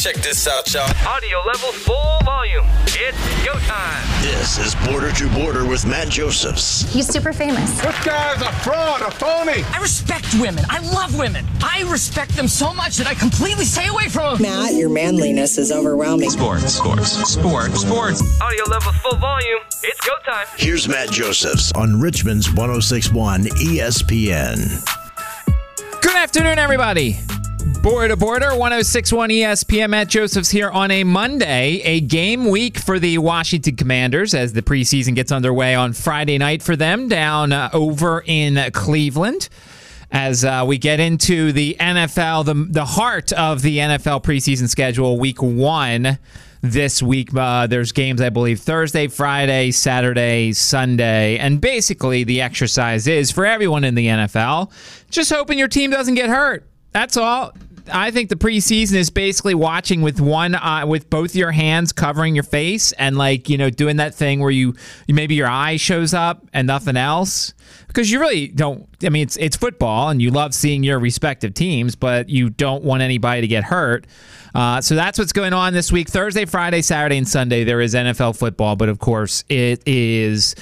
Check this out, y'all. Audio level full volume. It's go time. This is Border to Border with Matt Josephs. He's super famous. This guy's a fraud, a phony. I respect women. I love women. I respect them so much that I completely stay away from them. Matt, your manliness is overwhelming. Sports, sports, sports, sports. Audio level full volume. It's go time. Here's Matt Josephs on Richmond's 1061 ESPN. Good afternoon, everybody. Border Border, 1061 ESPN. Matt Josephs here on a Monday, a game week for the Washington Commanders as the preseason gets underway on Friday night for them down uh, over in Cleveland. As uh, we get into the NFL, the, the heart of the NFL preseason schedule, week one this week. Uh, there's games, I believe, Thursday, Friday, Saturday, Sunday. And basically, the exercise is for everyone in the NFL just hoping your team doesn't get hurt. That's all. I think the preseason is basically watching with one eye, with both your hands covering your face and like you know doing that thing where you maybe your eye shows up and nothing else because you really don't. I mean, it's it's football and you love seeing your respective teams, but you don't want anybody to get hurt. Uh, so that's what's going on this week. Thursday, Friday, Saturday, and Sunday there is NFL football, but of course it is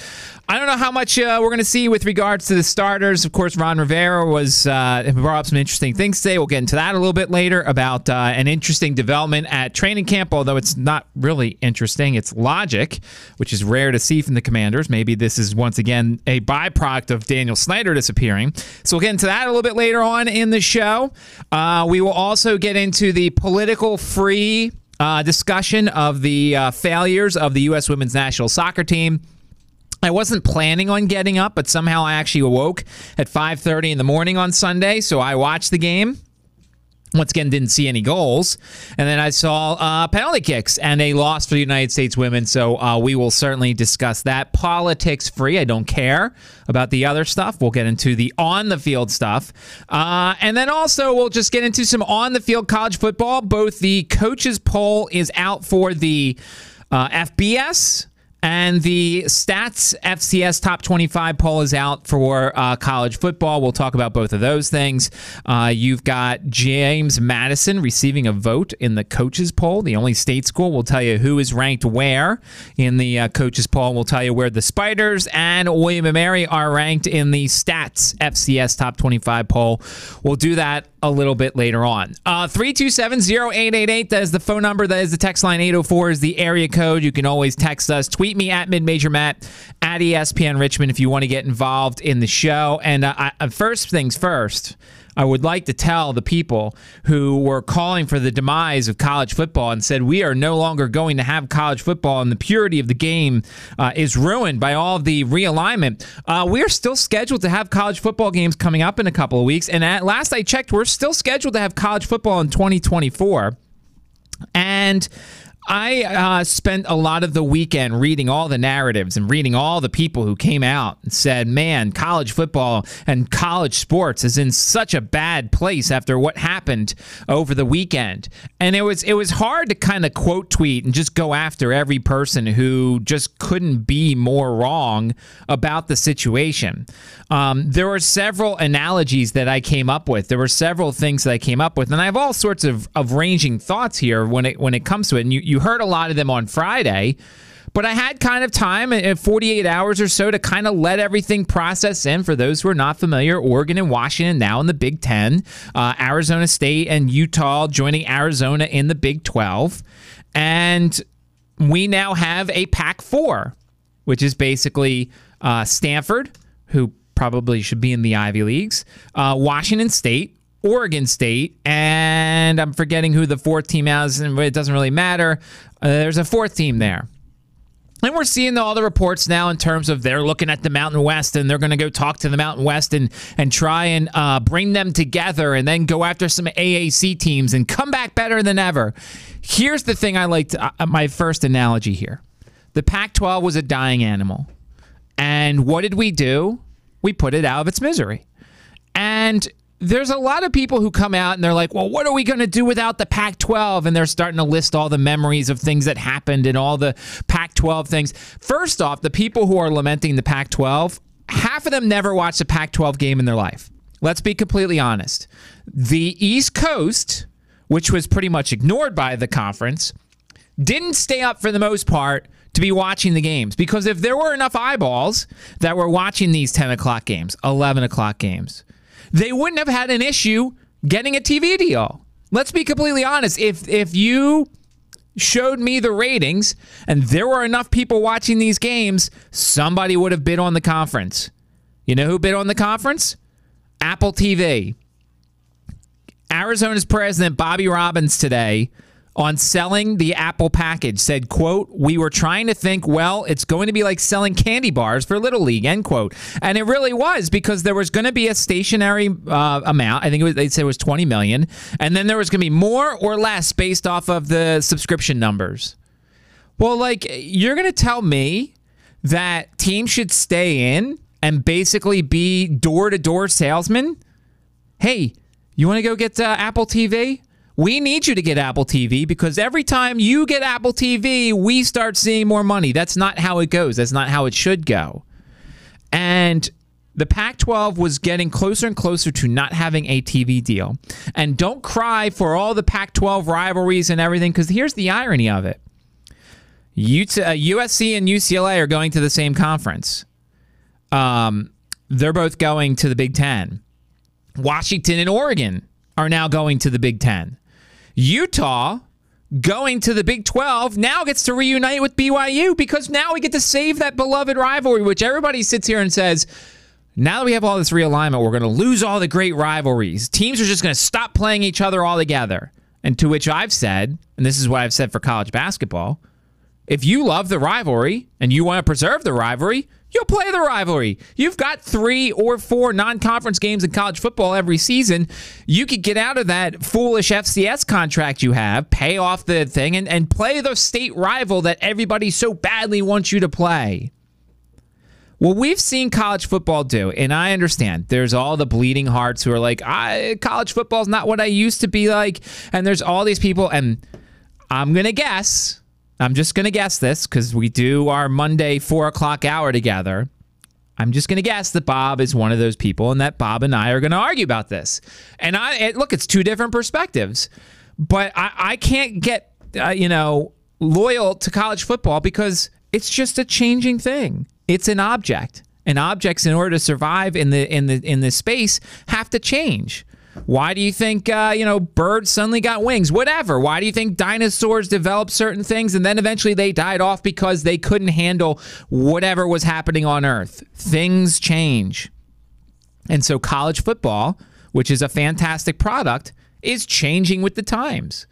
I don't know how much uh, we're going to see with regards to the starters. Of course, Ron Rivera was uh, brought up some interesting things today. We'll get into that a little bit later about uh, an interesting development at training camp. Although it's not really interesting, it's logic, which is rare to see from the Commanders. Maybe this is once again a byproduct of Daniel Snyder disappearing. So we'll get into that a little bit later on in the show. Uh, we will also get into the political free uh, discussion of the uh, failures of the U.S. Women's National Soccer Team. I wasn't planning on getting up, but somehow I actually awoke at 5:30 in the morning on Sunday, so I watched the game. Once again, didn't see any goals, and then I saw uh, penalty kicks and a loss for the United States women. So uh, we will certainly discuss that. Politics free. I don't care about the other stuff. We'll get into the on the field stuff, uh, and then also we'll just get into some on the field college football. Both the coaches poll is out for the uh, FBS and the Stats FCS Top 25 poll is out for uh, college football. We'll talk about both of those things. Uh, you've got James Madison receiving a vote in the coaches poll. The only state school will tell you who is ranked where in the uh, coaches poll. We'll tell you where the Spiders and William & Mary are ranked in the Stats FCS Top 25 poll. We'll do that a little bit later on. Uh, 327-0888, that is the phone number. That is the text line. 804 is the area code. You can always text us. Tweet me at midmajor matt at ESPN Richmond if you want to get involved in the show. And uh, I, first things first, I would like to tell the people who were calling for the demise of college football and said we are no longer going to have college football and the purity of the game uh, is ruined by all the realignment. Uh, we are still scheduled to have college football games coming up in a couple of weeks. And at last I checked, we're still scheduled to have college football in 2024. And I uh, spent a lot of the weekend reading all the narratives and reading all the people who came out and said, man, college football and college sports is in such a bad place after what happened over the weekend. And it was it was hard to kind of quote tweet and just go after every person who just couldn't be more wrong about the situation. Um, there were several analogies that I came up with. There were several things that I came up with, and I have all sorts of, of ranging thoughts here when it when it comes to it. And you, you heard a lot of them on Friday. But I had kind of time in 48 hours or so to kind of let everything process in. For those who are not familiar, Oregon and Washington now in the Big Ten, uh, Arizona State and Utah joining Arizona in the Big 12. And we now have a Pac 4, which is basically uh, Stanford, who probably should be in the Ivy Leagues, uh, Washington State, Oregon State, and I'm forgetting who the fourth team is, and it doesn't really matter. Uh, there's a fourth team there. And we're seeing all the reports now in terms of they're looking at the Mountain West and they're going to go talk to the Mountain West and, and try and uh, bring them together and then go after some AAC teams and come back better than ever. Here's the thing I like to, uh, my first analogy here the Pac 12 was a dying animal. And what did we do? We put it out of its misery. And there's a lot of people who come out and they're like, well, what are we going to do without the Pac 12? And they're starting to list all the memories of things that happened and all the Pac 12 things. First off, the people who are lamenting the Pac 12, half of them never watched a Pac 12 game in their life. Let's be completely honest. The East Coast which was pretty much ignored by the conference, didn't stay up for the most part to be watching the games. Because if there were enough eyeballs that were watching these 10 o'clock games, 11 o'clock games, they wouldn't have had an issue getting a TV deal. Let's be completely honest. If if you showed me the ratings and there were enough people watching these games, somebody would have bid on the conference. You know who bid on the conference? Apple TV. Arizona's president Bobby Robbins today on selling the Apple package said, quote, we were trying to think, well, it's going to be like selling candy bars for Little League, end quote. And it really was because there was going to be a stationary uh, amount. I think it was, they said it was 20 million. And then there was going to be more or less based off of the subscription numbers. Well, like, you're going to tell me that teams should stay in and basically be door to door salesmen? Hey, you want to go get uh, Apple TV? We need you to get Apple TV because every time you get Apple TV, we start seeing more money. That's not how it goes. That's not how it should go. And the Pac 12 was getting closer and closer to not having a TV deal. And don't cry for all the Pac 12 rivalries and everything because here's the irony of it USC uh, and UCLA are going to the same conference. Um, they're both going to the Big Ten. Washington and Oregon are now going to the Big Ten. Utah going to the Big 12 now gets to reunite with BYU because now we get to save that beloved rivalry, which everybody sits here and says, now that we have all this realignment, we're going to lose all the great rivalries. Teams are just going to stop playing each other altogether. And to which I've said, and this is what I've said for college basketball, if you love the rivalry and you want to preserve the rivalry, You'll play the rivalry. You've got three or four non conference games in college football every season. You could get out of that foolish FCS contract you have, pay off the thing, and, and play the state rival that everybody so badly wants you to play. Well, we've seen college football do, and I understand there's all the bleeding hearts who are like, I, college football is not what I used to be like. And there's all these people, and I'm going to guess I'm just going to guess this because we do our Monday four o'clock hour together. I'm just going to guess that Bob is one of those people and that Bob and I are going to argue about this. And I look, it's two different perspectives, but I, I can't get, uh, you know, loyal to college football because it's just a changing thing. It's an object. And objects, in order to survive in the in the in this space, have to change. Why do you think, uh, you know, birds suddenly got wings? Whatever. Why do you think dinosaurs developed certain things and then eventually they died off because they couldn't handle whatever was happening on Earth? Things change. And so college football, which is a fantastic product, is changing with the times.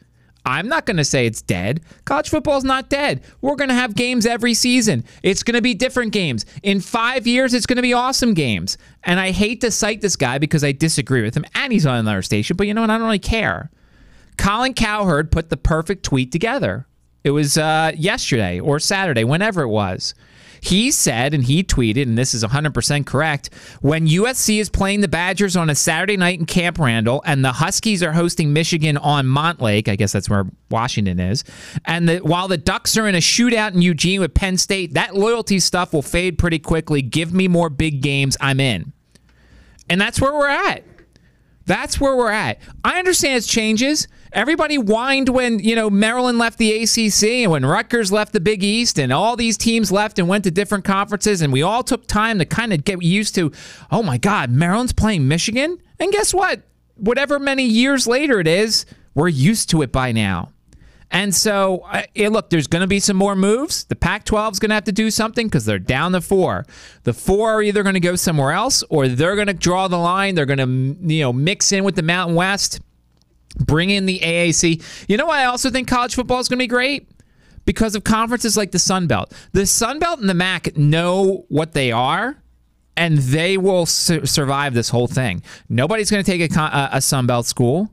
I'm not going to say it's dead. College football's not dead. We're going to have games every season. It's going to be different games. In five years, it's going to be awesome games. And I hate to cite this guy because I disagree with him, and he's on another station, but you know what? I don't really care. Colin Cowherd put the perfect tweet together. It was uh, yesterday or Saturday, whenever it was. He said, and he tweeted, and this is 100% correct when USC is playing the Badgers on a Saturday night in Camp Randall and the Huskies are hosting Michigan on Montlake, I guess that's where Washington is, and the, while the Ducks are in a shootout in Eugene with Penn State, that loyalty stuff will fade pretty quickly. Give me more big games. I'm in. And that's where we're at. That's where we're at. I understand it's changes. Everybody whined when, you know, Maryland left the ACC and when Rutgers left the Big East and all these teams left and went to different conferences and we all took time to kind of get used to, oh my God, Maryland's playing Michigan? And guess what? Whatever many years later it is, we're used to it by now. And so, look, there's going to be some more moves. The Pac 12 is going to have to do something because they're down to four. The four are either going to go somewhere else or they're going to draw the line. They're going to, you know, mix in with the Mountain West, bring in the AAC. You know why I also think college football is going to be great? Because of conferences like the Sun Belt. The Sun Belt and the MAC know what they are and they will su- survive this whole thing. Nobody's going to take a, a, a Sun Belt school.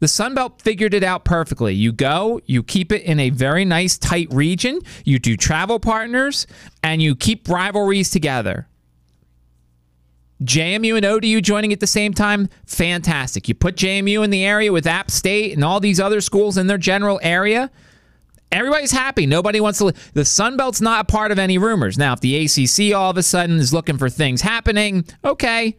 The Sun Belt figured it out perfectly. You go, you keep it in a very nice, tight region, you do travel partners, and you keep rivalries together. JMU and ODU joining at the same time, fantastic. You put JMU in the area with App State and all these other schools in their general area. Everybody's happy. Nobody wants to. The Sun Belt's not a part of any rumors. Now, if the ACC all of a sudden is looking for things happening, okay,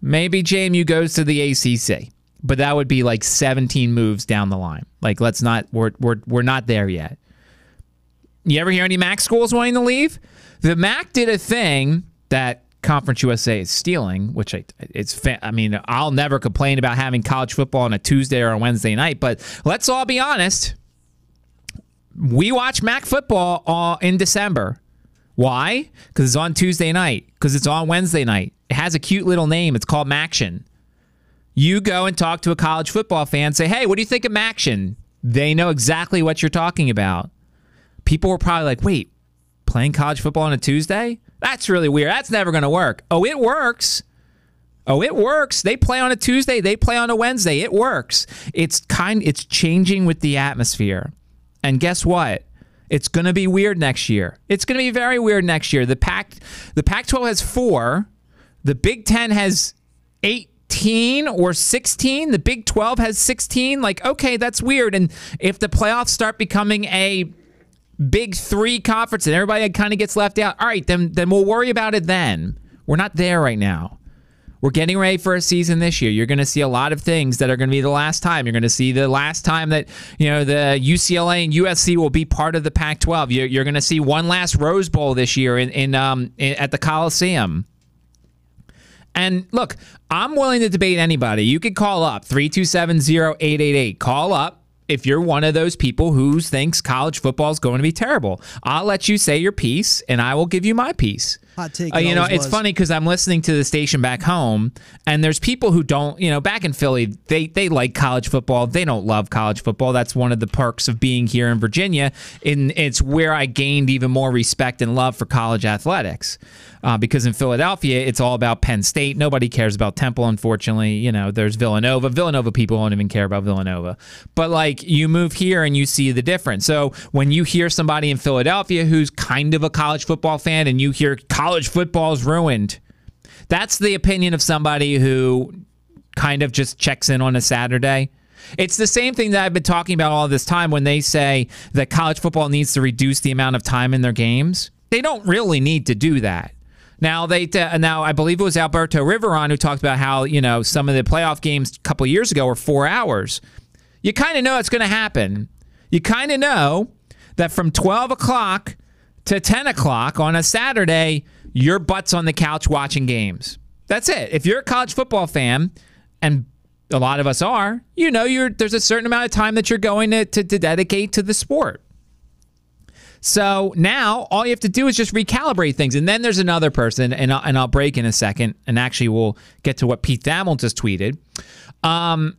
maybe JMU goes to the ACC. but that would be like 17 moves down the line. Like let's not we're we're we're not there yet. You ever hear any MAC schools wanting to leave? The MAC did a thing that Conference USA is stealing, which I, it's. I mean, I'll never complain about having college football on a Tuesday or a Wednesday night, but let's all be honest. We watch MAC football all in December. Why? Because it's on Tuesday night. Because it's on Wednesday night. It has a cute little name. It's called MACtion. You go and talk to a college football fan. Say, hey, what do you think of MACtion? They know exactly what you're talking about. People were probably like, wait, playing college football on a Tuesday? That's really weird. That's never going to work. Oh, it works. Oh, it works. They play on a Tuesday, they play on a Wednesday. It works. It's kind it's changing with the atmosphere. And guess what? It's going to be weird next year. It's going to be very weird next year. The Pac the Pac-12 has 4. The Big 10 has 18 or 16. The Big 12 has 16. Like, okay, that's weird. And if the playoffs start becoming a Big Three conference and everybody kind of gets left out, all right, then then we'll worry about it then. We're not there right now. We're getting ready for a season this year. You're going to see a lot of things that are going to be the last time. You're going to see the last time that you know the UCLA and USC will be part of the Pac-12. You're, you're going to see one last Rose Bowl this year in, in, um, in at the Coliseum. And look, I'm willing to debate anybody. You could call up 327-0888. Call up if you're one of those people who thinks college football is going to be terrible. I'll let you say your piece and I will give you my piece. Hot take. Uh, you know, it's was. funny because I'm listening to the station back home, and there's people who don't, you know, back in Philly, they they like college football. They don't love college football. That's one of the perks of being here in Virginia. And it's where I gained even more respect and love for college athletics. Uh, because in Philadelphia, it's all about Penn State. Nobody cares about Temple, unfortunately. You know, there's Villanova. Villanova people don't even care about Villanova. But like, you move here and you see the difference. So when you hear somebody in Philadelphia who's kind of a college football fan, and you hear college football is ruined, that's the opinion of somebody who kind of just checks in on a Saturday. It's the same thing that I've been talking about all this time when they say that college football needs to reduce the amount of time in their games. They don't really need to do that. Now they uh, now I believe it was Alberto Riveron who talked about how you know some of the playoff games a couple years ago were four hours. You kind of know it's going to happen. You kind of know that from twelve o'clock to ten o'clock on a Saturday, your butt's on the couch watching games. That's it. If you're a college football fan, and a lot of us are, you know, you're there's a certain amount of time that you're going to, to, to dedicate to the sport. So now all you have to do is just recalibrate things. And then there's another person, and I'll, and I'll break in a second, and actually we'll get to what Pete Thamel just tweeted. Um,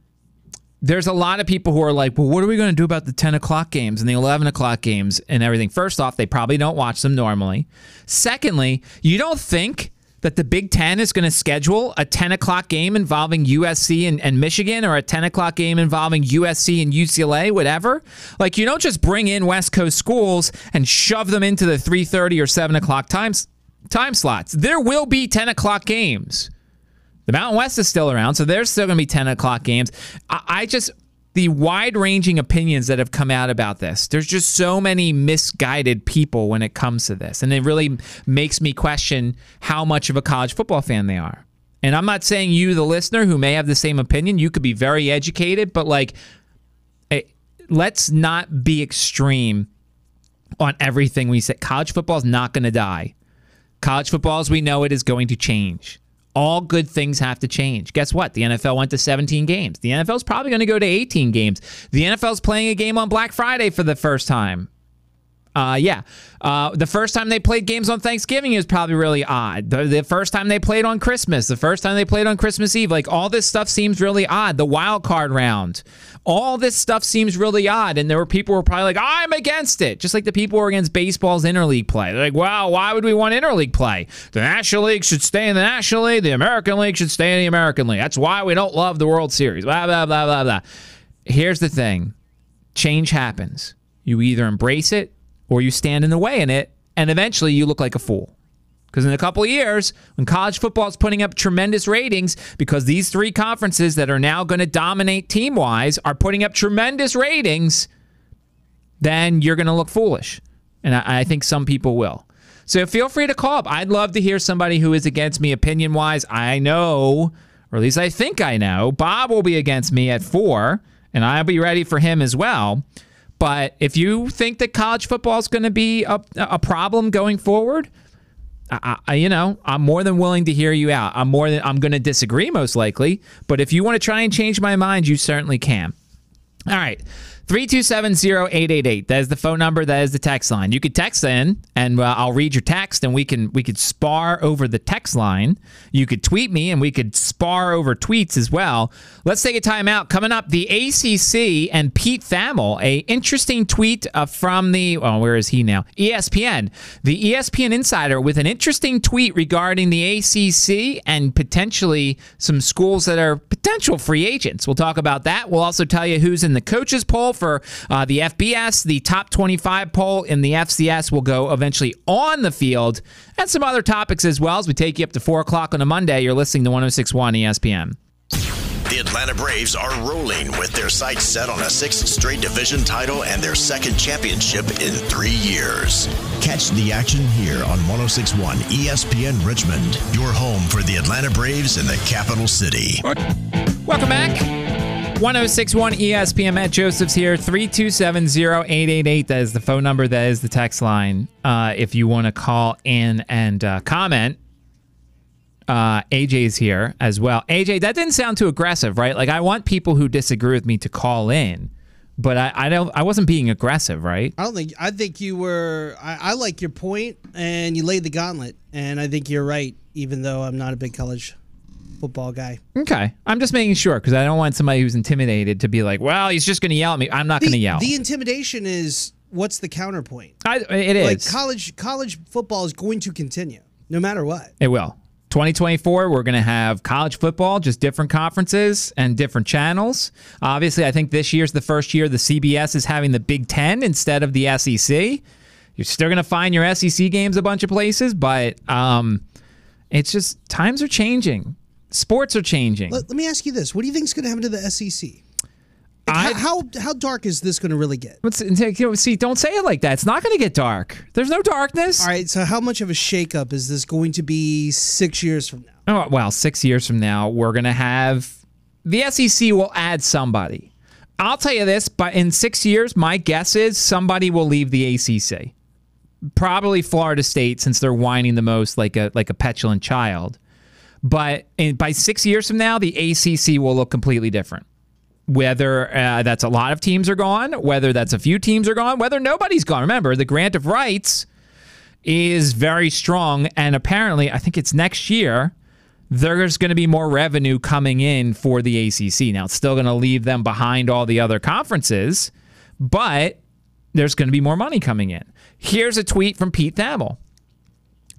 there's a lot of people who are like, well, what are we going to do about the 10 o'clock games and the 11 o'clock games and everything? First off, they probably don't watch them normally. Secondly, you don't think that the Big Ten is going to schedule a 10 o'clock game involving USC and, and Michigan or a 10 o'clock game involving USC and UCLA, whatever. Like, you don't just bring in West Coast schools and shove them into the 3.30 or 7 o'clock times, time slots. There will be 10 o'clock games. The Mountain West is still around, so there's still going to be 10 o'clock games. I, I just, the wide ranging opinions that have come out about this, there's just so many misguided people when it comes to this. And it really makes me question how much of a college football fan they are. And I'm not saying you, the listener, who may have the same opinion, you could be very educated, but like, eh, let's not be extreme on everything we say. College football is not going to die. College football, as we know it, is going to change. All good things have to change. Guess what? The NFL went to 17 games. The NFL is probably going to go to 18 games. The NFL is playing a game on Black Friday for the first time. Uh, yeah. Uh, the first time they played games on Thanksgiving is probably really odd. The, the first time they played on Christmas, the first time they played on Christmas Eve, like all this stuff seems really odd. The wild card round, all this stuff seems really odd. And there were people who were probably like, I'm against it. Just like the people who were against baseball's interleague play. They're like, wow, why would we want interleague play? The National League should stay in the National League. The American League should stay in the American League. That's why we don't love the World Series. Blah, blah, blah, blah, blah. Here's the thing change happens. You either embrace it or you stand in the way in it, and eventually you look like a fool. Because in a couple of years, when college football is putting up tremendous ratings, because these three conferences that are now going to dominate team wise are putting up tremendous ratings, then you're going to look foolish. And I, I think some people will. So feel free to call up. I'd love to hear somebody who is against me opinion wise. I know or at least I think I know. Bob will be against me at four, and I'll be ready for him as well. But if you think that college football is going to be a, a problem going forward, I, I, you know, I'm more than willing to hear you out. I'm more than I'm going to disagree most likely, but if you want to try and change my mind, you certainly can. All right. 3270888. That is the phone number. That is the text line. You could text in, and uh, I'll read your text, and we can we could spar over the text line. You could tweet me, and we could spar over tweets as well. Let's take a time out. Coming up, the ACC and Pete Thamel. A interesting tweet uh, from the oh, where is he now? ESPN. The ESPN insider with an interesting tweet regarding the ACC and potentially some schools that are potential free agents. We'll talk about that. We'll also tell you who's in the coaches poll for uh, the FBS. The top 25 poll in the FCS will go eventually on the field, and some other topics as well as we take you up to 4 o'clock on a Monday. You're listening to 1061 ESPN. The Atlanta Braves are rolling with their sights set on a sixth straight division title and their second championship in three years. Catch the action here on 1061 ESPN Richmond, your home for the Atlanta Braves in the capital city. Welcome back. 1061 ESPN Matt Josephs here. 3270888. That is the phone number. That is the text line. Uh, if you want to call in and uh, comment, uh, AJ's here as well. AJ, that didn't sound too aggressive, right? Like, I want people who disagree with me to call in, but I, I don't. I wasn't being aggressive, right? I don't think. I think you were. I, I like your point, and you laid the gauntlet, and I think you're right. Even though I'm not a big college football guy. Okay, I'm just making sure because I don't want somebody who's intimidated to be like, "Well, he's just going to yell at me." I'm not going to yell. The intimidation is what's the counterpoint? I, it is Like college college football is going to continue no matter what. It will. 2024, we're going to have college football, just different conferences and different channels. Obviously, I think this year's the first year the CBS is having the Big Ten instead of the SEC. You're still going to find your SEC games a bunch of places, but um, it's just times are changing. Sports are changing. Let, let me ask you this: What do you think is going to happen to the SEC? Like, I- how, how how dark is this going to really get? See, don't say it like that. It's not going to get dark. There's no darkness. All right, so how much of a shakeup is this going to be six years from now? Oh, well, six years from now, we're going to have the SEC will add somebody. I'll tell you this, but in six years, my guess is somebody will leave the ACC. Probably Florida State, since they're whining the most like a like a petulant child. But in, by six years from now, the ACC will look completely different. Whether uh, that's a lot of teams are gone, whether that's a few teams are gone, whether nobody's gone. Remember, the grant of rights is very strong. And apparently, I think it's next year, there's going to be more revenue coming in for the ACC. Now, it's still going to leave them behind all the other conferences, but there's going to be more money coming in. Here's a tweet from Pete Thamel.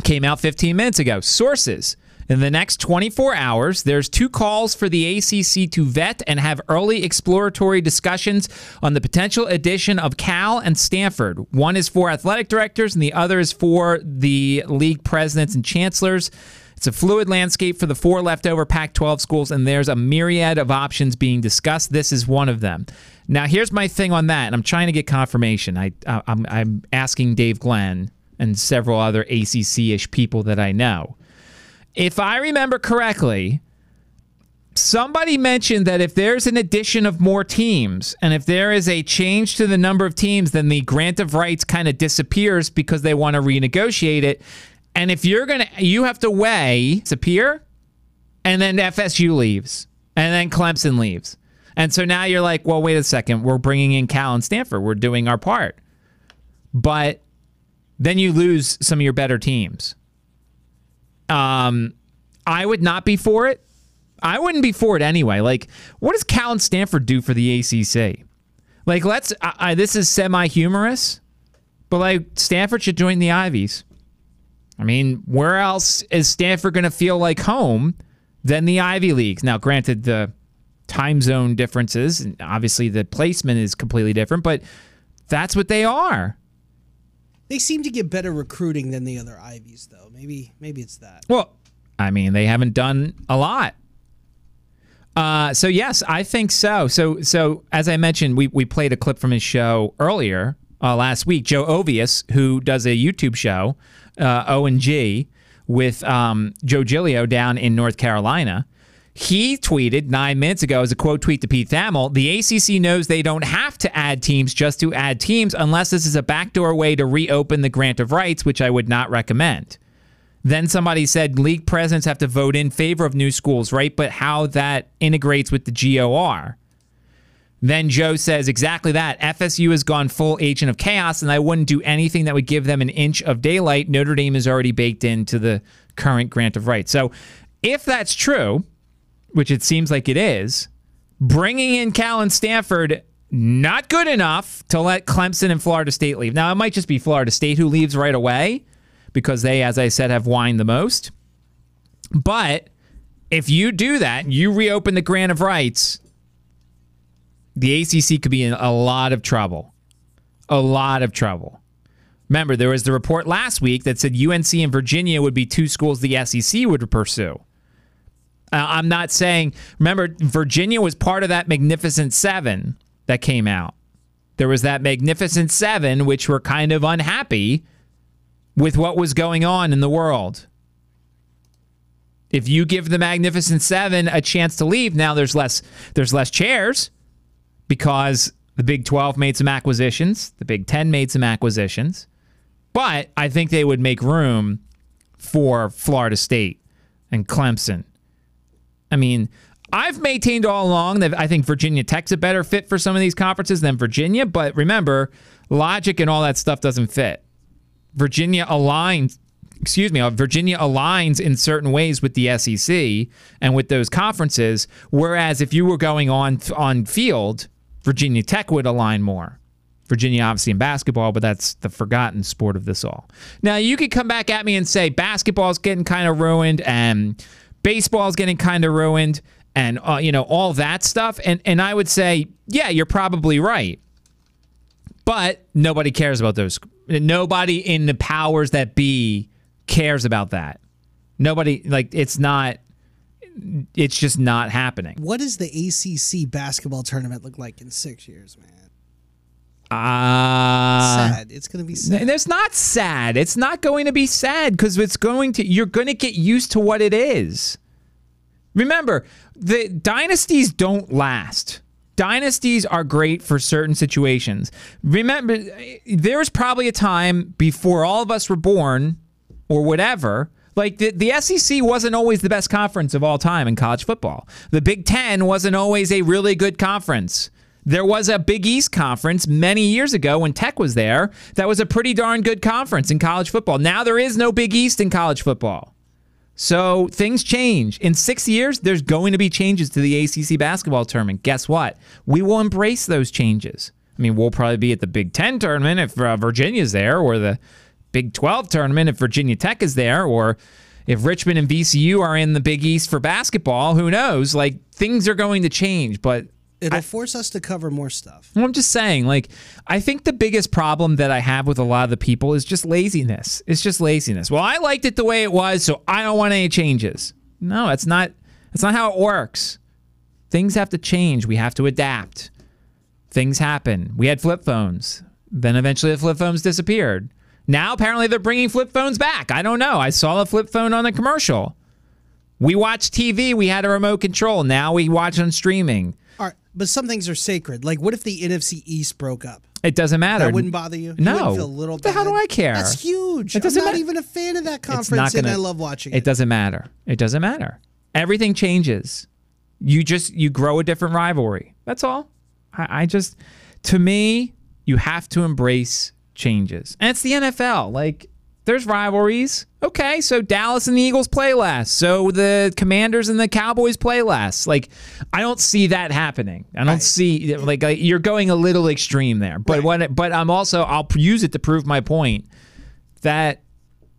Came out 15 minutes ago. Sources. In the next 24 hours, there's two calls for the ACC to vet and have early exploratory discussions on the potential addition of Cal and Stanford. One is for athletic directors, and the other is for the league presidents and chancellors. It's a fluid landscape for the four leftover Pac 12 schools, and there's a myriad of options being discussed. This is one of them. Now, here's my thing on that, and I'm trying to get confirmation. I, I'm, I'm asking Dave Glenn and several other ACC ish people that I know. If I remember correctly, somebody mentioned that if there's an addition of more teams and if there is a change to the number of teams, then the grant of rights kind of disappears because they want to renegotiate it. And if you're going to, you have to weigh disappear, and then FSU leaves, and then Clemson leaves. And so now you're like, well, wait a second, we're bringing in Cal and Stanford, we're doing our part. But then you lose some of your better teams. Um, I would not be for it. I wouldn't be for it anyway. Like, what does Cal and Stanford do for the ACC? Like, let's. I, I, this is semi humorous, but like Stanford should join the Ivies. I mean, where else is Stanford going to feel like home than the Ivy Leagues? Now, granted, the time zone differences and obviously the placement is completely different, but that's what they are. They seem to get better recruiting than the other Ivies, though. Maybe maybe it's that. Well, I mean, they haven't done a lot. Uh, so yes, I think so. So so as I mentioned, we we played a clip from his show earlier uh, last week. Joe Ovies, who does a YouTube show, uh, O and G, with um, Joe Giglio down in North Carolina. He tweeted nine minutes ago as a quote tweet to Pete Thamel The ACC knows they don't have to add teams just to add teams unless this is a backdoor way to reopen the grant of rights, which I would not recommend. Then somebody said league presidents have to vote in favor of new schools, right? But how that integrates with the GOR. Then Joe says exactly that. FSU has gone full agent of chaos, and I wouldn't do anything that would give them an inch of daylight. Notre Dame is already baked into the current grant of rights. So, if that's true, which it seems like it is, bringing in Cal and Stanford not good enough to let Clemson and Florida State leave. Now, it might just be Florida State who leaves right away because they, as I said, have whined the most. But if you do that, you reopen the grant of rights the ACC could be in a lot of trouble. A lot of trouble. Remember, there was the report last week that said UNC and Virginia would be two schools the SEC would pursue. Uh, I'm not saying, remember, Virginia was part of that Magnificent Seven that came out. There was that Magnificent Seven, which were kind of unhappy with what was going on in the world. If you give the Magnificent Seven a chance to leave, now there's less there's less chairs because the Big 12 made some acquisitions, the Big 10 made some acquisitions, but I think they would make room for Florida State and Clemson. I mean, I've maintained all along that I think Virginia Tech's a better fit for some of these conferences than Virginia, but remember, logic and all that stuff doesn't fit. Virginia aligns excuse me, uh, Virginia aligns in certain ways with the SEC and with those conferences. Whereas if you were going on on field, Virginia Tech would align more. Virginia, obviously, in basketball, but that's the forgotten sport of this all. Now, you could come back at me and say basketball's getting kind of ruined and baseball's getting kind of ruined and, uh, you know, all that stuff. And, and I would say, yeah, you're probably right. But nobody cares about those. Nobody in the powers that be cares about that. Nobody, like, it's not it's just not happening. What does the ACC basketball tournament look like in six years, man? Uh, sad. It's going to be sad. It's not sad. It's not going to be sad because it's going to. You're going to get used to what it is. Remember, the dynasties don't last. Dynasties are great for certain situations. Remember, there was probably a time before all of us were born, or whatever, like the, the SEC wasn't always the best conference of all time in college football. The Big Ten wasn't always a really good conference. There was a Big East conference many years ago when Tech was there. That was a pretty darn good conference in college football. Now there is no Big East in college football. So things change. In six years, there's going to be changes to the ACC basketball tournament. Guess what? We will embrace those changes. I mean, we'll probably be at the Big Ten tournament if uh, Virginia's there, or the Big 12 tournament if Virginia Tech is there, or if Richmond and VCU are in the Big East for basketball, who knows? Like things are going to change, but it'll I, force us to cover more stuff. Well, I'm just saying, like, I think the biggest problem that I have with a lot of the people is just laziness. It's just laziness. Well, I liked it the way it was, so I don't want any changes. No, that's not that's not how it works. Things have to change. We have to adapt. Things happen. We had flip phones. Then eventually the flip phones disappeared. Now apparently they're bringing flip phones back. I don't know. I saw a flip phone on a commercial. We watched TV. We had a remote control. Now we watch on streaming. But some things are sacred. Like what if the NFC East broke up? It doesn't matter. That wouldn't bother you. No. You feel a little. Bad. How do I care? That's huge. It doesn't I'm not matter. even a fan of that conference, gonna, and I love watching it. It doesn't matter. It doesn't matter. Everything changes. You just you grow a different rivalry. That's all. I, I just, to me, you have to embrace changes. And it's the NFL. Like, there's rivalries. Okay, so Dallas and the Eagles play less. So the Commanders and the Cowboys play less. Like, I don't see that happening. I don't right. see like, like, you're going a little extreme there. But right. when but I'm also I'll use it to prove my point that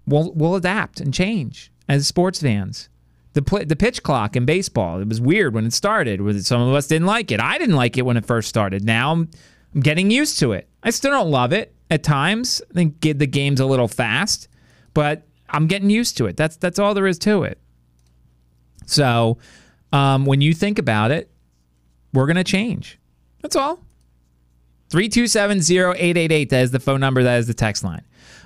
we'll we'll adapt and change as sports fans. The play, the pitch clock in baseball. It was weird when it started. Some of us didn't like it. I didn't like it when it first started. Now I'm, I'm getting used to it. I still don't love it at times. I think the game's a little fast, but I'm getting used to it. That's that's all there is to it. So um, when you think about it, we're gonna change. That's all. 327-0888. That is the phone number. That is the text line.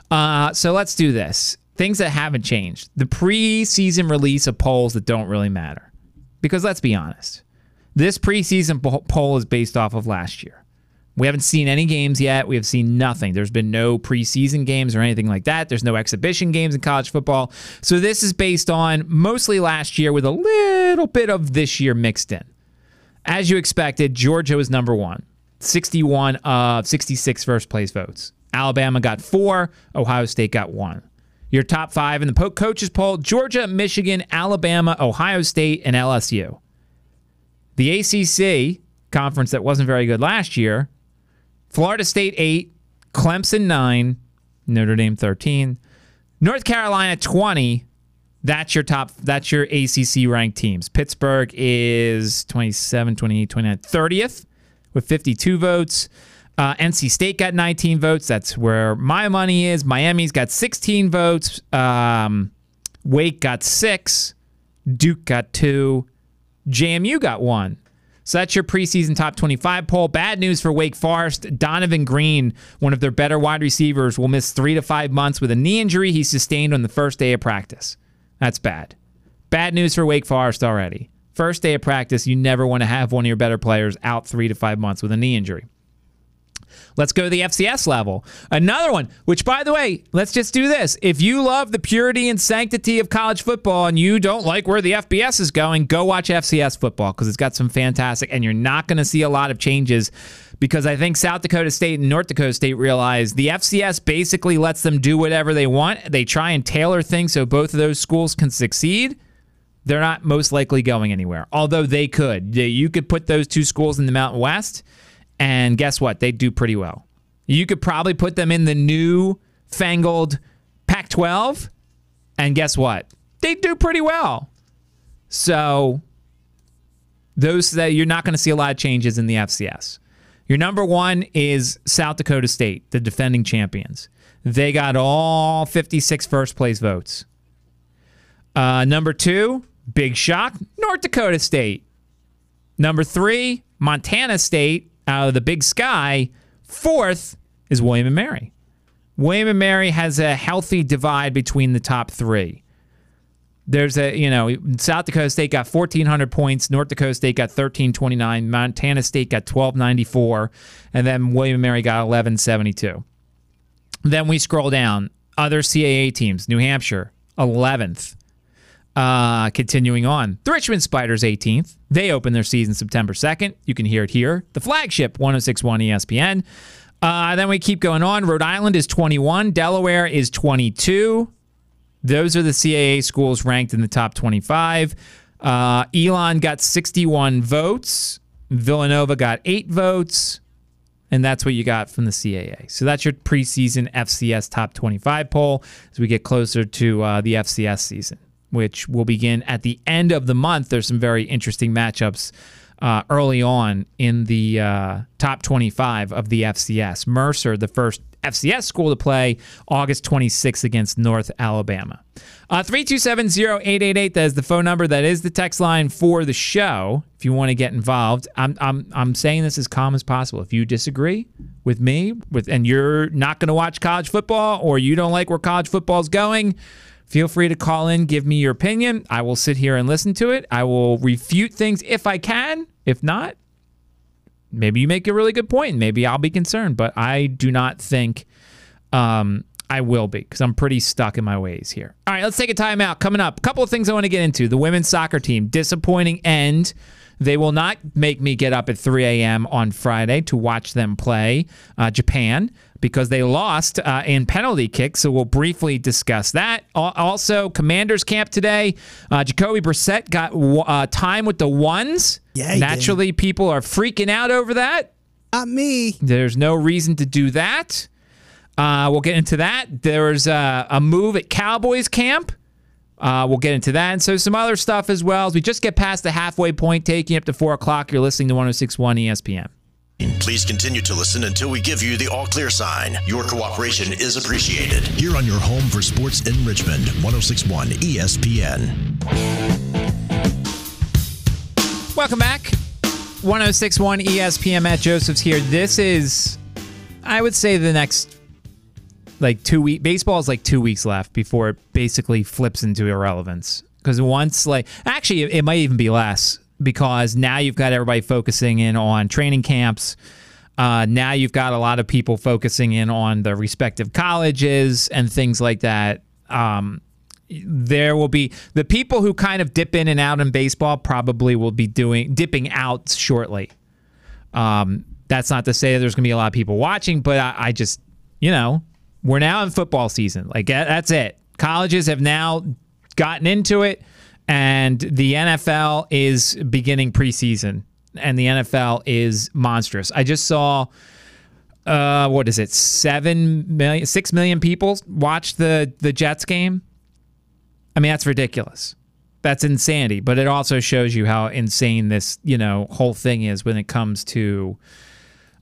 Uh, so let's do this. Things that haven't changed. The preseason release of polls that don't really matter. Because let's be honest, this preseason poll is based off of last year. We haven't seen any games yet. We have seen nothing. There's been no preseason games or anything like that. There's no exhibition games in college football. So this is based on mostly last year with a little bit of this year mixed in. As you expected, Georgia was number one, 61 of 66 first place votes. Alabama got four, Ohio State got one. Your top five in the coaches poll Georgia, Michigan, Alabama, Ohio State, and LSU. The ACC conference that wasn't very good last year Florida State 8, Clemson 9, Notre Dame 13, North Carolina 20. That's your top that's your ACC ranked teams. Pittsburgh is 27, 28, 29, 30th with 52 votes. Uh, NC State got 19 votes. That's where my money is. Miami's got 16 votes. Um, Wake got six. Duke got two. JMU got one. So that's your preseason top 25 poll. Bad news for Wake Forest. Donavon Greene, one of their better wide receivers, will miss three to five months with a knee injury he sustained on the first day of practice. That's bad. Bad news for Wake Forest already. First day of practice, you never want to have one of your better players out three to five months with a knee injury. Let's go to the FCS level. Another one, which, by the way, let's just do this. If you love the purity and sanctity of college football and you don't like where the FBS is going, go watch FCS football because it's got some fantastic, and you're not going to see a lot of changes because I think South Dakota State and North Dakota State realize the FCS basically lets them do whatever they want. They try and tailor things so both of those schools can succeed they're not most likely going anywhere. Although they could. You could put those two schools in the Mountain West, and guess what? They do pretty well. You could probably put them in the new fangled Pac 12, and guess what? They do pretty well. So, those that you're not going to see a lot of changes in the FCS. Your number one is South Dakota State, the defending champions. They got all 56 first place votes. Uh, number two, big shock, North Dakota State. Number three, Montana State out of the big sky. Fourth is William and Mary. William and Mary has a healthy divide between the top three. There's a, you know, South Dakota State got 1,400 points. North Dakota State got 1,329. Montana State got 1,294. And then William and Mary got 1,172. Then we scroll down. Other CAA teams New Hampshire, 11th. Uh, continuing on, the Richmond Spiders 18th. They open their season September 2nd. You can hear it here. The flagship 1061 ESPN. Uh, then we keep going on. Rhode Island is 21. Delaware is 22. Those are the CAA schools ranked in the top 25. Uh, Elon got 61 votes. Villanova got eight votes. And that's what you got from the CAA. So that's your preseason FCS top 25 poll as we get closer to uh, the FCS season which will begin at the end of the month. There's some very interesting matchups uh, early on in the uh, top 25 of the FCS. Mercer, the first FCS school to play, August 26th against North Alabama. Uh, 327-0888, that is the phone number. That is the text line for the show if you want to get involved. I'm, I'm, I'm saying this as calm as possible. If you disagree with me with and you're not going to watch college football or you don't like where college football is going, Feel free to call in, give me your opinion. I will sit here and listen to it. I will refute things if I can. If not, maybe you make a really good point maybe I'll be concerned, but I do not think um, I will be because I'm pretty stuck in my ways here. All right, let's take a timeout. Coming up, a couple of things I want to get into. The women's soccer team, disappointing end. They will not make me get up at 3 a.m. on Friday to watch them play uh, Japan because they lost uh, in penalty kicks. So we'll briefly discuss that. Also, Commanders camp today. Uh, Jacoby Brissett got uh, time with the ones. Yeah, Naturally, did. people are freaking out over that. Not me. There's no reason to do that. Uh, we'll get into that. There's a, a move at Cowboys camp. Uh, we'll get into that and so some other stuff as well as we just get past the halfway point, taking up to 4 o'clock. You're listening to 1061 ESPN. Mm. Please continue to listen until we give you the all clear sign. Your cooperation is appreciated. Here on your home for sports in Richmond, 1061 ESPN. Welcome back. 1061 ESPN Matt Josephs here. This is, I would say, the next like two week baseball is like two weeks left before it basically flips into irrelevance. because once like actually it, it might even be less because now you've got everybody focusing in on training camps. Uh, now you've got a lot of people focusing in on the respective colleges and things like that. Um, there will be the people who kind of dip in and out in baseball probably will be doing dipping out shortly. Um, that's not to say there's going to be a lot of people watching, but I, I just, you know, we're now in football season. Like that's it. Colleges have now gotten into it, and the NFL is beginning preseason, and the NFL is monstrous. I just saw uh, what is it? Seven million, six million people watch the the Jets game. I mean, that's ridiculous. That's insanity. But it also shows you how insane this you know whole thing is when it comes to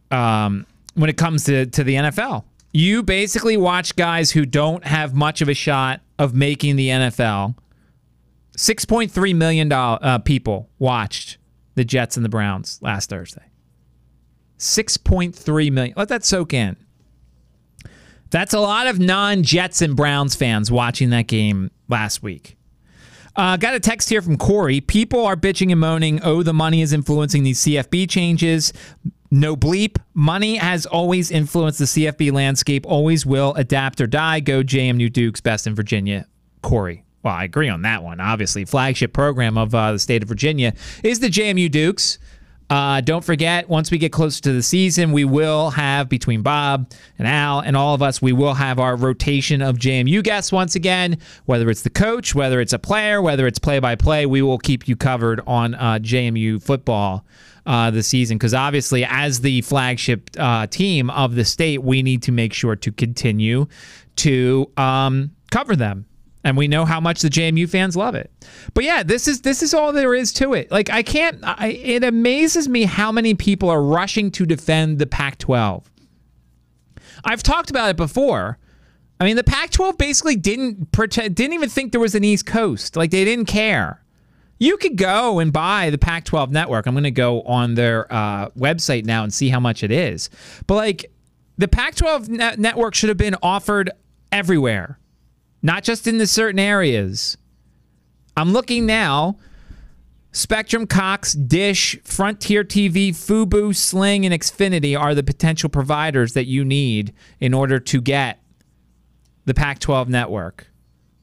um, when it comes to to the NFL. You basically watch guys who don't have much of a shot of making the NFL. Six point three million dollar uh, people watched the Jets and the Browns last Thursday. 6.3 million. Let that soak in. That's a lot of non Jets and Browns fans watching that game last week. Uh, got a text here from Corey. People are bitching and moaning, oh, the money is influencing these CFB changes. No bleep. Money has always influenced the CFB landscape, always will. Adapt or die. Go JMU Dukes, best in Virginia. Corey. Well, I agree on that one. Obviously, flagship program of uh, the state of Virginia is the JMU Dukes. Uh, don't forget, once we get closer to the season, we will have between Bob and Al and all of us, we will have our rotation of JMU guests once again. Whether it's the coach, whether it's a player, whether it's play by play, we will keep you covered on uh, JMU football uh, this season. Because obviously, as the flagship uh, team of the state, we need to make sure to continue to um, cover them and we know how much the JMU fans love it. But yeah, this is this is all there is to it. Like I can't. I, it amazes me how many people are rushing to defend the Pac-12. I've talked about it before. I mean, the Pac-12 basically didn't pretend, didn't even think there was an East Coast. Like they didn't care. You could go and buy the Pac-12 network. I'm going to go on their uh, website now and see how much it is. But like, the Pac-12 net- network should have been offered everywhere not just in the certain areas. I'm looking now. Spectrum, Cox, Dish, Frontier TV, Fubo, Sling, and Xfinity are the potential providers that you need in order to get the Pac 12 network.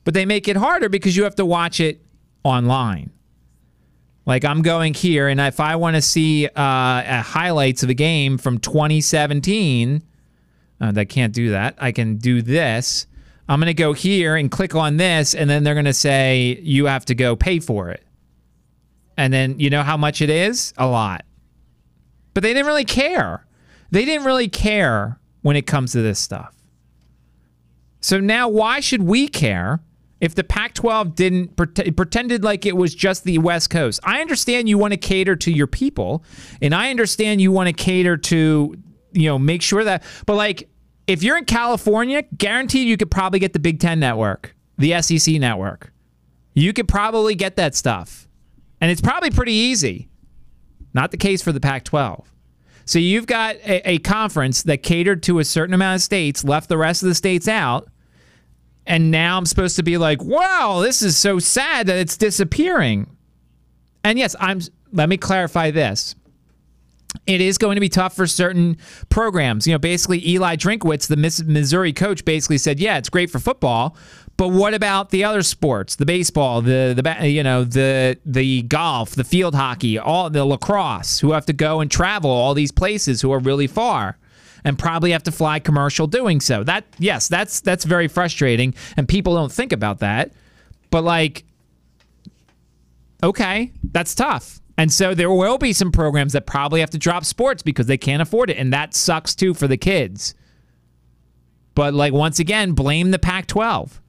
But they make it harder because you have to watch it online. Like I'm going here, and if I want to see uh, highlights of a game from 2017, uh, I can't do that. I can do this I'm going to go here and click on this, and then they're going to say you have to go pay for it. And then you know how much it is? A lot. But they didn't really care. They didn't really care when it comes to this stuff. So now, why should we care if the Pac 12 didn't pret- pretended like it was just the West Coast? I understand you want to cater to your people, and I understand you want to cater to, you know, make sure that, but like, if you're in California, guaranteed you could probably get the Big Ten network, the SEC network. You could probably get that stuff. And it's probably pretty easy. Not the case for the Pac 12. So you've got a, a, conference that catered to a certain amount of states, left the rest of the states out. And now I'm supposed to be like, wow, this is so sad that it's disappearing. And yes, I'm let me clarify this it is going to be tough for certain programs. You know, basically Eli Drinkwitz, the Missouri coach, basically said, "Yeah, it's great for football, but what about the other sports? The baseball, the the you know, the the golf, the field hockey, all the lacrosse, who have to go and travel all these places who are really far." And probably have to fly commercial doing so. That yes, that's that's very frustrating, and people don't think about that. But like, okay, that's tough. And so there will be some programs that probably have to drop sports because they can't afford it. And that sucks too for the kids. But like once again, blame the Pac 12,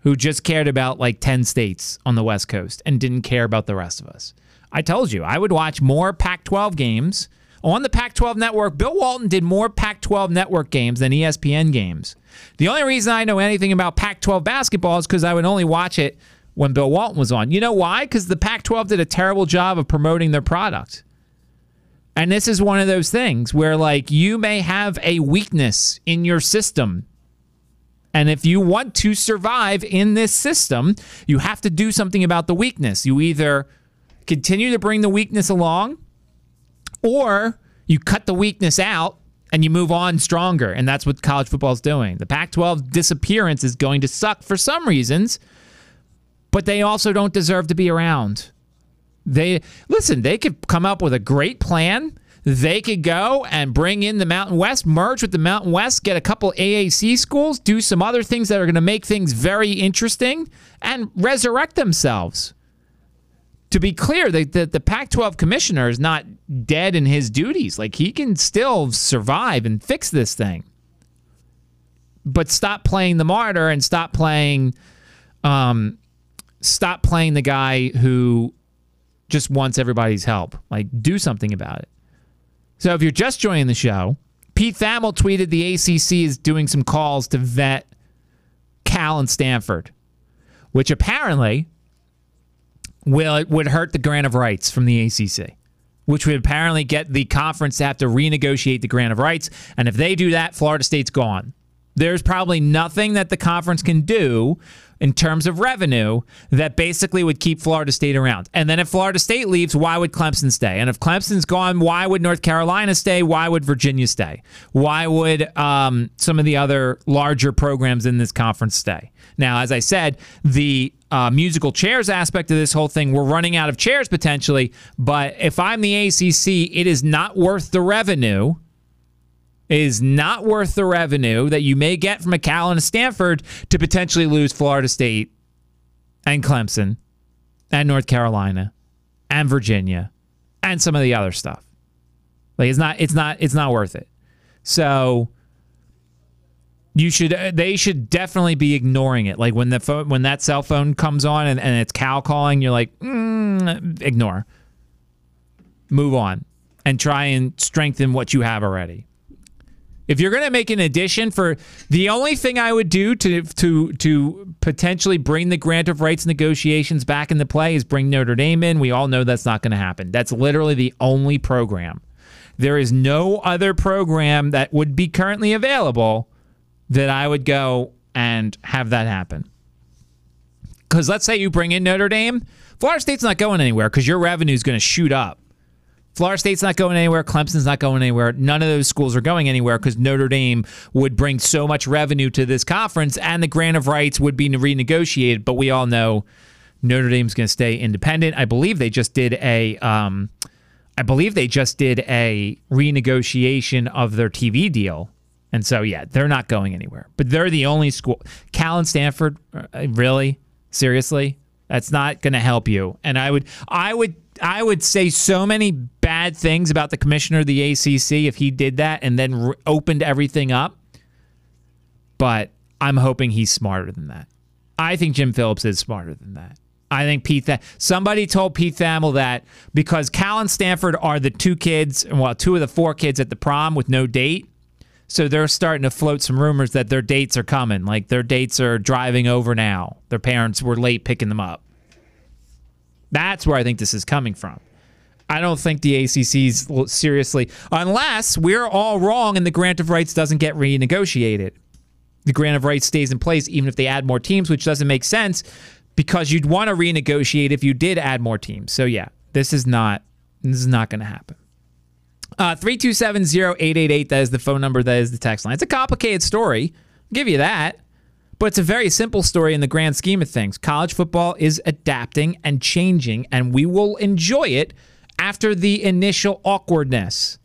who just cared about like 10 states on the West Coast and didn't care about the rest of us. I told you, I would watch more Pac 12 games on the Pac 12 network. Bill Walton did more Pac 12 network games than ESPN games. The only reason I know anything about Pac 12 basketball is because I would only watch it when Bill Walton was on. You know why? Because the Pac 12 did a terrible job of promoting their product. And this is one of those things where, like, you may have a weakness in your system. And if you want to survive in this system, you have to do something about the weakness. You either continue to bring the weakness along or you cut the weakness out and you move on stronger. And that's what college football is doing. The Pac 12 disappearance is going to suck for some reasons, but they also don't deserve to be around. They listen, they could come up with a great plan. They could go and bring in the Mountain West, merge with the Mountain West, get a couple AAC schools, do some other things that are going to make things very interesting, and resurrect themselves. To be clear, the, the, the Pac 12 commissioner is not dead in his duties. Like, he can still survive and fix this thing. But stop playing the martyr and stop playing. Um, stop playing the guy who just wants everybody's help. Like, do something about it. So, if you're just joining the show, Pete Thamel tweeted the ACC is doing some calls to vet Cal and Stanford, which apparently will would hurt the grant of rights from the ACC, which would apparently get the conference to have to renegotiate the grant of rights. And if they do that, Florida State's gone. There's probably nothing that the conference can do in terms of revenue that basically would keep Florida State around. And then if Florida State leaves, why would Clemson stay? And if Clemson's gone, why would North Carolina stay? Why would Virginia stay? Why would um, some of the other larger programs in this conference stay? Now, as I said, the uh, musical chairs aspect of this whole thing, we're running out of chairs potentially. But if I'm the ACC, it is not worth the revenue is not worth the revenue that you may get from a Cal and a Stanford to potentially lose Florida State and Clemson and North Carolina and Virginia and some of the other stuff. Like it's not it's not it's not worth it. So you should they should definitely be ignoring it. Like when the phone when that cell phone comes on and, and it's Cal calling, you're like, mm, ignore. Move on and try and strengthen what you have already. If you're going to make an addition for the only thing I would do to to to potentially bring the grant of rights negotiations back into play is bring Notre Dame in. We all know that's not going to happen. That's literally the only program. There is no other program that would be currently available that I would go and have that happen. Because let's say you bring in Notre Dame, Florida State's not going anywhere because your revenue is going to shoot up. Florida State's not going anywhere. Clemson's not going anywhere. None of those schools are going anywhere because Notre Dame would bring so much revenue to this conference and the grant of rights would be renegotiated. But we all know Notre Dame's going to stay independent. I believe they just did a. Um, I believe they just did a renegotiation of their TV deal. And so, yeah, they're not going anywhere. But they're the only school. Cal and Stanford, uh, really? Seriously? That's not going to help you. And I would, I would, I would say so many bad things about the commissioner of the ACC if he did that and then re- opened everything up. But I'm hoping he's smarter than that. I think Jim Phillips is smarter than that. I think Pete. Th- somebody told Pete Thamel that because Cal and Stanford are the two kids, well, two of the four kids at the prom with no date. So they're starting to float some rumors that their dates are coming. Like their dates are driving over now. Their parents were late picking them up. That's where I think this is coming from. I don't think the ACC's seriously, unless we're all wrong and the grant of rights doesn't get renegotiated. The grant of rights stays in place even if they add more teams, which doesn't make sense because you'd want to renegotiate if you did add more teams. So yeah, this is not this is not going to happen. Uh, 327-0888, that is the phone number, that is the text line. It's a complicated story. I'll give you that. But it's a very simple story in the grand scheme of things. College football is adapting and changing, and we will enjoy it after the initial awkwardness.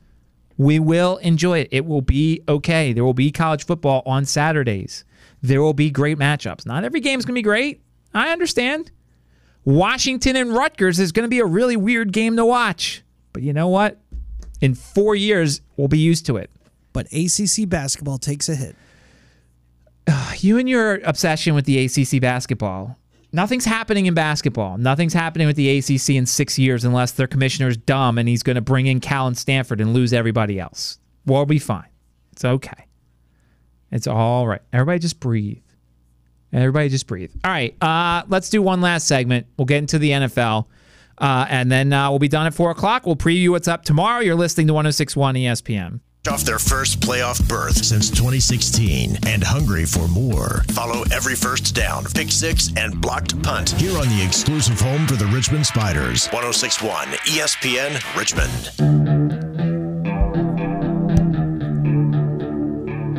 We will enjoy it. It will be okay. There will be college football on Saturdays. There will be great matchups. Not every game's going to be great. I understand. Washington and Rutgers is going to be a really weird game to watch. But you know what? In four years, we'll be used to it. But ACC basketball takes a hit. You and your obsession with the ACC basketball. Nothing's happening in basketball. Nothing's happening with the ACC in six years unless their commissioner's dumb and he's going to bring in Cal and Stanford and lose everybody else. We'll be fine. It's okay. It's all right. Everybody just breathe. Everybody just breathe. All right. Uh, let's do one last segment. We'll get into the NFL. Uh, and then uh, we'll be done at 4 o'clock. We'll preview what's up tomorrow. You're listening to 1061 ESPN. Off their first playoff berth since 2016 and hungry for more. Follow every first down, pick six, and blocked punt here on the exclusive home for the Richmond Spiders. 1061 ESPN Richmond.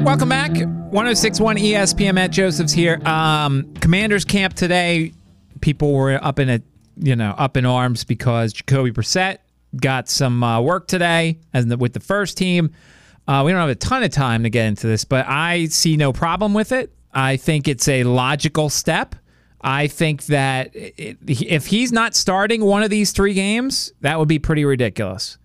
Welcome back. 1061 ESPN Matt Josephs here. Um, Commanders camp today. People were up in a you know up in arms because Jacoby Brissett got some uh, work today as the, with the first team. Uh, we don't have a ton of time to get into this, but I see no problem with it. I think it's a logical step. I think that if he's not starting one of these three games, that would be pretty ridiculous.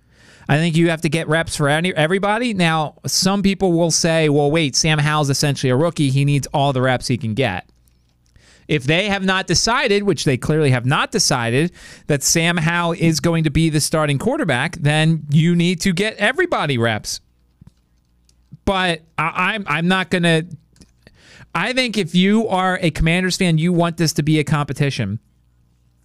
I think you have to get reps for any, everybody. Now, some people will say, well, wait, Sam Howell's essentially a rookie. He needs all the reps he can get. If they have not decided, which they clearly have not decided, that Sam Howell is going to be the starting quarterback, then you need to get everybody reps. But I, I'm I'm not gonna. I think if you are a Commanders fan, you want this to be a competition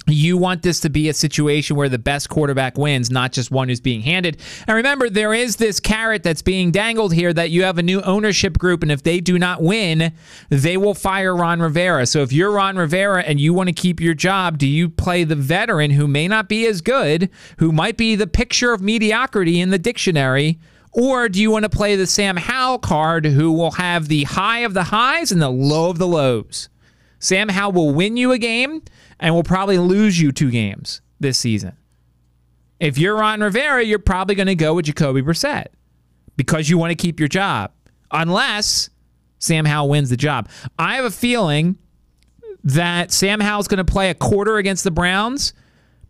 you want this to be a situation where the best quarterback wins, not just one who's being handed. And remember, there is this carrot that's being dangled here that you have a new ownership group, and if they do not win, they will fire Ron Rivera. So if you're Ron Rivera and you want to keep your job, do you play the veteran who may not be as good, who might be the picture of mediocrity in the dictionary? Or do you want to play the Sam Howell card, who will have the high of the highs and the low of the lows? Sam Howell will win you a game and will probably lose you two games this season. If you're Ron Rivera, you're probably going to go with Jacoby Brissett because you want to keep your job, unless Sam Howell wins the job. I have a feeling that Sam Howell's going to play a quarter against the Browns.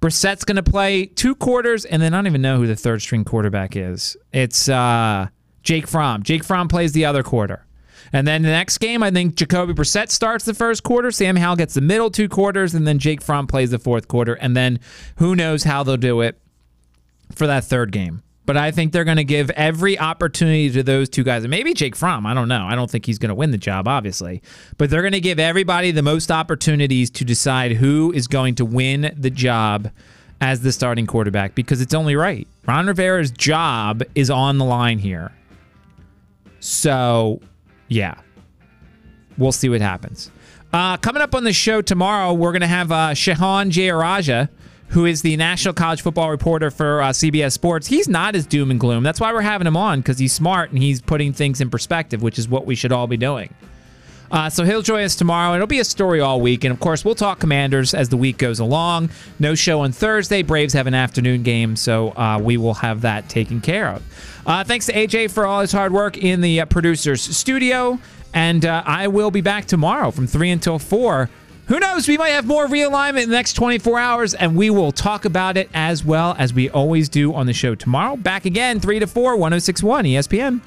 Brissett's going to play two quarters, and then I don't even know who the third string quarterback is. It's uh, Jake Fromm. Jake Fromm plays the other quarter. And then the next game, I think Jacoby Brissett starts the first quarter. Sam Howell gets the middle two quarters, and then Jake Fromm plays the fourth quarter. And then who knows how they'll do it for that third game. But I think they're going to give every opportunity to those two guys. And maybe Jake Fromm. I don't know. I don't think he's going to win the job, obviously. But they're going to give everybody the most opportunities to decide who is going to win the job as the starting quarterback because it's only right. Ron Rivera's job is on the line here. So yeah, we'll see what happens. Uh, coming up on the show tomorrow, we're going to have uh, Shehan Jeyarajah, who is the national college football reporter for uh, CBS Sports. He's not as doom and gloom. That's why we're having him on because he's smart and he's putting things in perspective, which is what we should all be doing. Uh, so he'll join us tomorrow. It'll be a story all week. And of course, we'll talk commanders as the week goes along. No show on Thursday. Braves have an afternoon game, so uh, we will have that taken care of. Uh, thanks to AJ for all his hard work in the uh, producer's studio. And uh, I will be back tomorrow from 3 until 4. Who knows? We might have more realignment in the next 24 hours, and we will talk about it as well as we always do on the show tomorrow. Back again, 3 to 4, 1061 ESPN.